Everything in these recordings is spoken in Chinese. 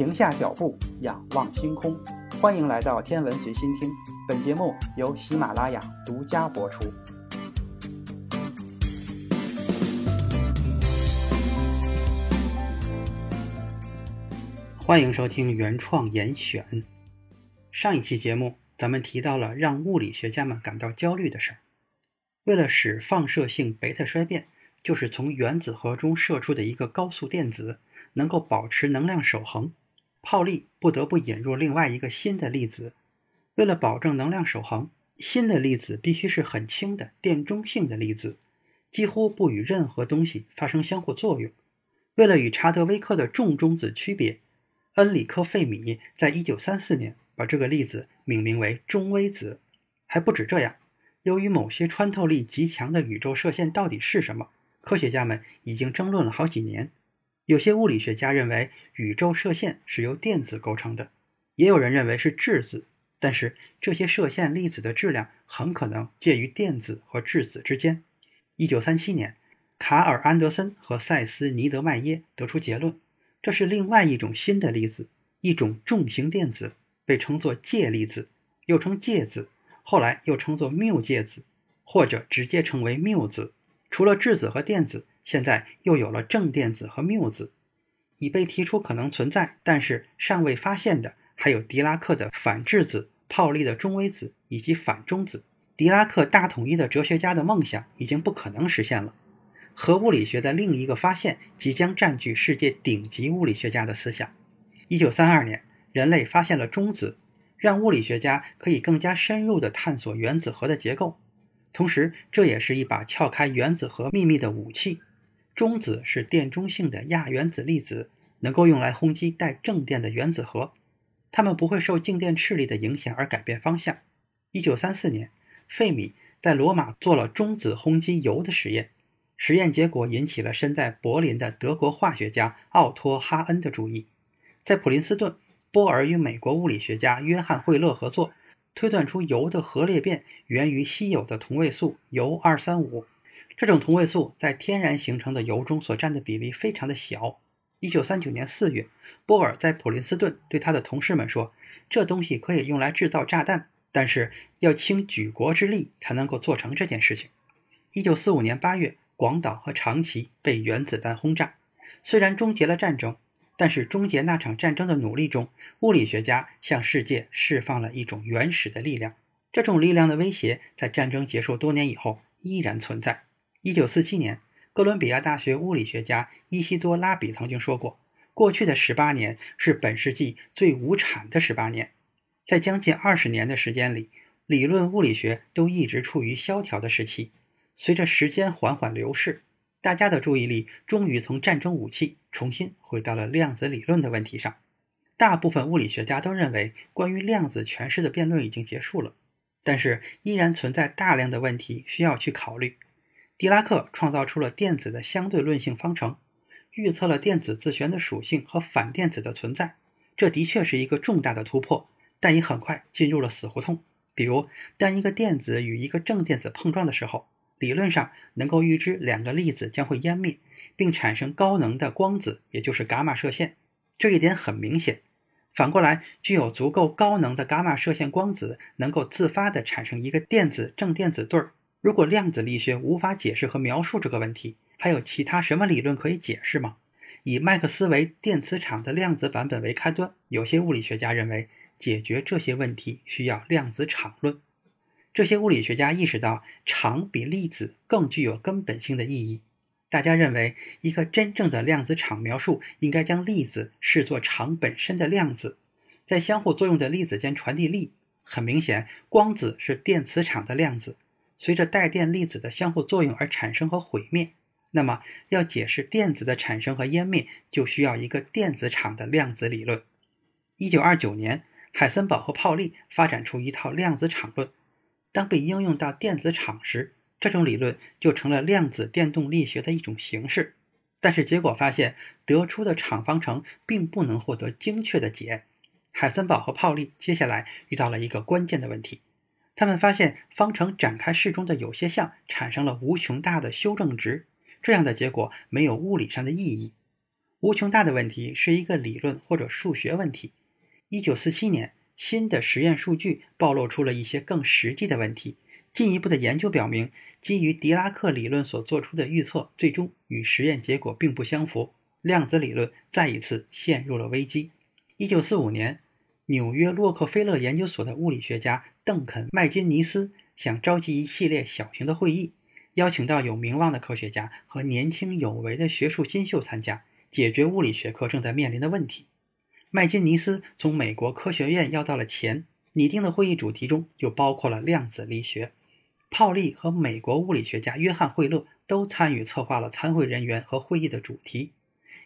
停下脚步，仰望星空。欢迎来到天文随心听，本节目由喜马拉雅独家播出。欢迎收听原创严选。上一期节目，咱们提到了让物理学家们感到焦虑的事儿。为了使放射性贝塔衰变，就是从原子核中射出的一个高速电子，能够保持能量守恒，泡利不得不引入另外一个新的粒子。为了保证能量守恒，新的粒子必须是很轻的电中性的粒子，几乎不与任何东西发生相互作用。为了与查德威克的重中子区别，恩里克·费米在一九三四年把这个粒子命名为中微子。还不止这样。由于某些穿透力极强的宇宙射线到底是什么，科学家们已经争论了好几年。有些物理学家认为宇宙射线是由电子构成的，也有人认为是质子。但是这些射线粒子的质量很可能介于电子和质子之间。一九三七年，卡尔·安德森和塞斯·尼德迈耶得出结论：这是另外一种新的粒子，一种重型电子，被称作介粒子，又称介子。后来又称作缪介子，或者直接称为缪子。除了质子和电子，现在又有了正电子和缪子。已被提出可能存在，但是尚未发现的，还有狄拉克的反质子、泡利的中微子以及反中子。狄拉克大统一的哲学家的梦想已经不可能实现了。核物理学的另一个发现即将占据世界顶级物理学家的思想。一九三二年，人类发现了中子。让物理学家可以更加深入地探索原子核的结构，同时这也是一把撬开原子核秘密的武器。中子是电中性的亚原子粒子，能够用来轰击带正电的原子核，它们不会受静电斥力的影响而改变方向。一九三四年，费米在罗马做了中子轰击铀的实验，实验结果引起了身在柏林的德国化学家奥托·哈恩的注意，在普林斯顿。波尔与美国物理学家约翰惠勒合作，推断出铀的核裂变源于稀有的同位素铀二三五。这种同位素在天然形成的铀中所占的比例非常的小。一九三九年四月，波尔在普林斯顿对他的同事们说：“这东西可以用来制造炸弹，但是要倾举国之力才能够做成这件事情。”一九四五年八月，广岛和长崎被原子弹轰炸，虽然终结了战争。但是，终结那场战争的努力中，物理学家向世界释放了一种原始的力量。这种力量的威胁在战争结束多年以后依然存在。1947年，哥伦比亚大学物理学家伊西多拉比曾经说过：“过去的十八年是本世纪最无产的十八年。”在将近二十年的时间里，理论物理学都一直处于萧条的时期。随着时间缓缓流逝。大家的注意力终于从战争武器重新回到了量子理论的问题上。大部分物理学家都认为，关于量子诠释的辩论已经结束了，但是依然存在大量的问题需要去考虑。狄拉克创造出了电子的相对论性方程，预测了电子自旋的属性和反电子的存在。这的确是一个重大的突破，但也很快进入了死胡同。比如，当一个电子与一个正电子碰撞的时候。理论上能够预知两个粒子将会湮灭，并产生高能的光子，也就是伽马射线。这一点很明显。反过来，具有足够高能的伽马射线光子能够自发地产生一个电子正电子对儿。如果量子力学无法解释和描述这个问题，还有其他什么理论可以解释吗？以麦克斯韦电磁场的量子版本为开端，有些物理学家认为解决这些问题需要量子场论。这些物理学家意识到，场比粒子更具有根本性的意义。大家认为，一个真正的量子场描述应该将粒子视作场本身的量子，在相互作用的粒子间传递力。很明显，光子是电磁场的量子，随着带电粒子的相互作用而产生和毁灭。那么，要解释电子的产生和湮灭，就需要一个电子场的量子理论。一九二九年，海森堡和泡利发展出一套量子场论。当被应用到电子场时，这种理论就成了量子电动力学的一种形式。但是结果发现，得出的场方程并不能获得精确的解。海森堡和泡利接下来遇到了一个关键的问题：他们发现方程展开式中的有些项产生了无穷大的修正值，这样的结果没有物理上的意义。无穷大的问题是一个理论或者数学问题。一九四七年，新的实验数据暴露出了一些更实际的问题。进一步的研究表明，基于狄拉克理论所做出的预测，最终与实验结果并不相符。量子理论再一次陷入了危机。一九四五年，纽约洛克菲勒研究所的物理学家邓肯·麦金尼斯想召集一系列小型的会议，邀请到有名望的科学家和年轻有为的学术新秀参加，解决物理学科正在面临的问题。麦金尼斯从美国科学院要到了钱，拟定的会议主题中就包括了量子力学。泡利和美国物理学家约翰惠勒都参与策划了参会人员和会议的主题。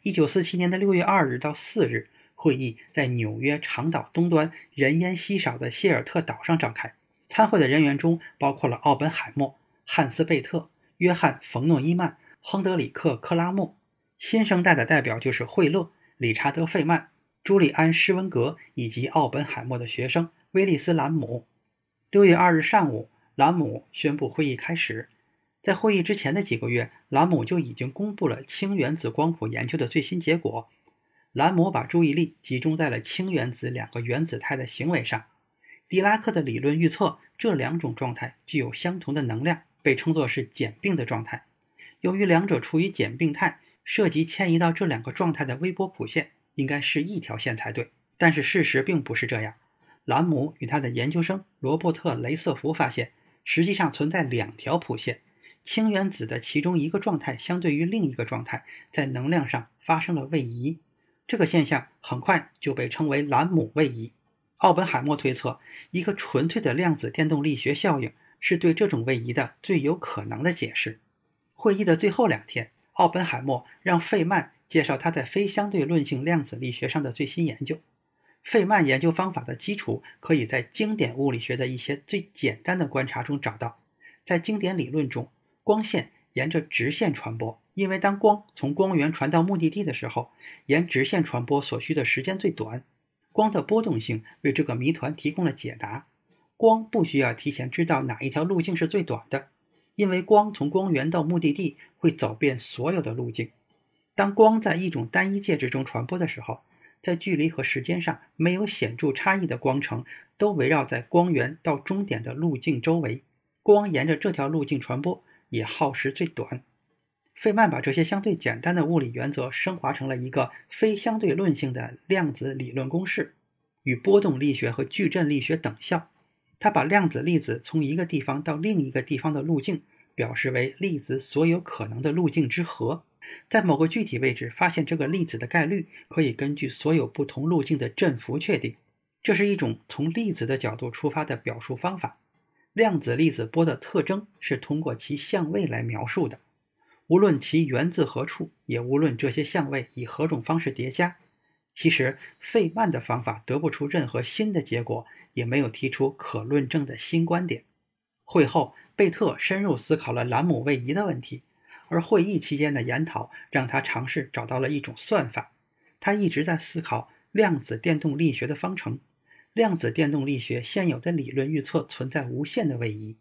一九四七年的六月二日到四日，会议在纽约长岛东端人烟稀少的谢尔特岛上召开。参会的人员中包括了奥本海默、汉斯·贝特、约翰·冯诺依曼、亨德里克·克拉默。新生代的代表就是惠勒、理查德·费曼、朱利安·施温格以及奥本海默的学生威利斯·兰姆。六月二日上午。兰姆宣布会议开始。在会议之前的几个月，兰姆就已经公布了氢原子光谱研究的最新结果。兰姆把注意力集中在了氢原子两个原子态的行为上。狄拉克的理论预测，这两种状态具有相同的能量，被称作是简并的状态。由于两者处于简并态，涉及迁移到这两个状态的微波谱线应该是一条线才对。但是事实并不是这样。兰姆与他的研究生罗伯特·雷瑟福发现。实际上存在两条谱线，氢原子的其中一个状态相对于另一个状态，在能量上发生了位移。这个现象很快就被称为兰姆位移。奥本海默推测，一个纯粹的量子电动力学效应是对这种位移的最有可能的解释。会议的最后两天，奥本海默让费曼介绍他在非相对论性量子力学上的最新研究。费曼研究方法的基础可以在经典物理学的一些最简单的观察中找到。在经典理论中，光线沿着直线传播，因为当光从光源传到目的地的时候，沿直线传播所需的时间最短。光的波动性为这个谜团提供了解答。光不需要提前知道哪一条路径是最短的，因为光从光源到目的地会走遍所有的路径。当光在一种单一介质中传播的时候，在距离和时间上没有显著差异的光程，都围绕在光源到终点的路径周围。光沿着这条路径传播，也耗时最短。费曼把这些相对简单的物理原则升华成了一个非相对论性的量子理论公式，与波动力学和矩阵力学等效。他把量子粒子从一个地方到另一个地方的路径，表示为粒子所有可能的路径之和。在某个具体位置发现这个粒子的概率，可以根据所有不同路径的振幅确定。这是一种从粒子的角度出发的表述方法。量子粒子波的特征是通过其相位来描述的，无论其源自何处，也无论这些相位以何种方式叠加。其实，费曼的方法得不出任何新的结果，也没有提出可论证的新观点。会后，贝特深入思考了兰姆位移的问题。而会议期间的研讨让他尝试找到了一种算法。他一直在思考量子电动力学的方程。量子电动力学现有的理论预测存在无限的位移，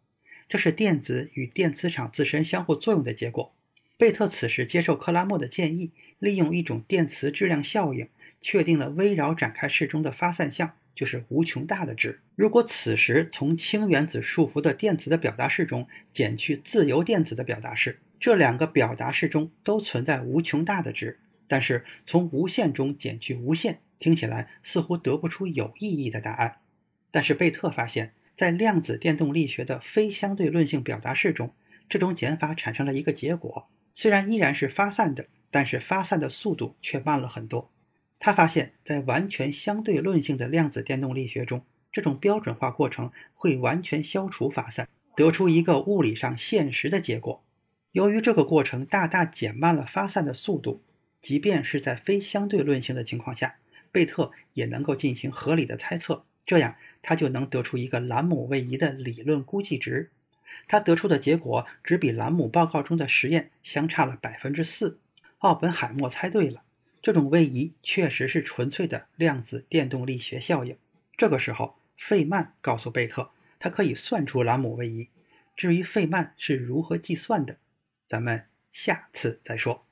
这是电子与电磁场自身相互作用的结果。贝特此时接受克拉默的建议，利用一种电磁质量效应，确定了微扰展开式中的发散项就是无穷大的值。如果此时从氢原子束缚的电子的表达式中减去自由电子的表达式，这两个表达式中都存在无穷大的值，但是从无限中减去无限，听起来似乎得不出有意义的答案。但是贝特发现，在量子电动力学的非相对论性表达式中，这种减法产生了一个结果，虽然依然是发散的，但是发散的速度却慢了很多。他发现，在完全相对论性的量子电动力学中，这种标准化过程会完全消除发散，得出一个物理上现实的结果。由于这个过程大大减慢了发散的速度，即便是在非相对论性的情况下，贝特也能够进行合理的猜测，这样他就能得出一个兰姆位移的理论估计值。他得出的结果只比兰姆报告中的实验相差了百分之四。奥本海默猜对了，这种位移确实是纯粹的量子电动力学效应。这个时候，费曼告诉贝特，他可以算出兰姆位移。至于费曼是如何计算的，咱们下次再说。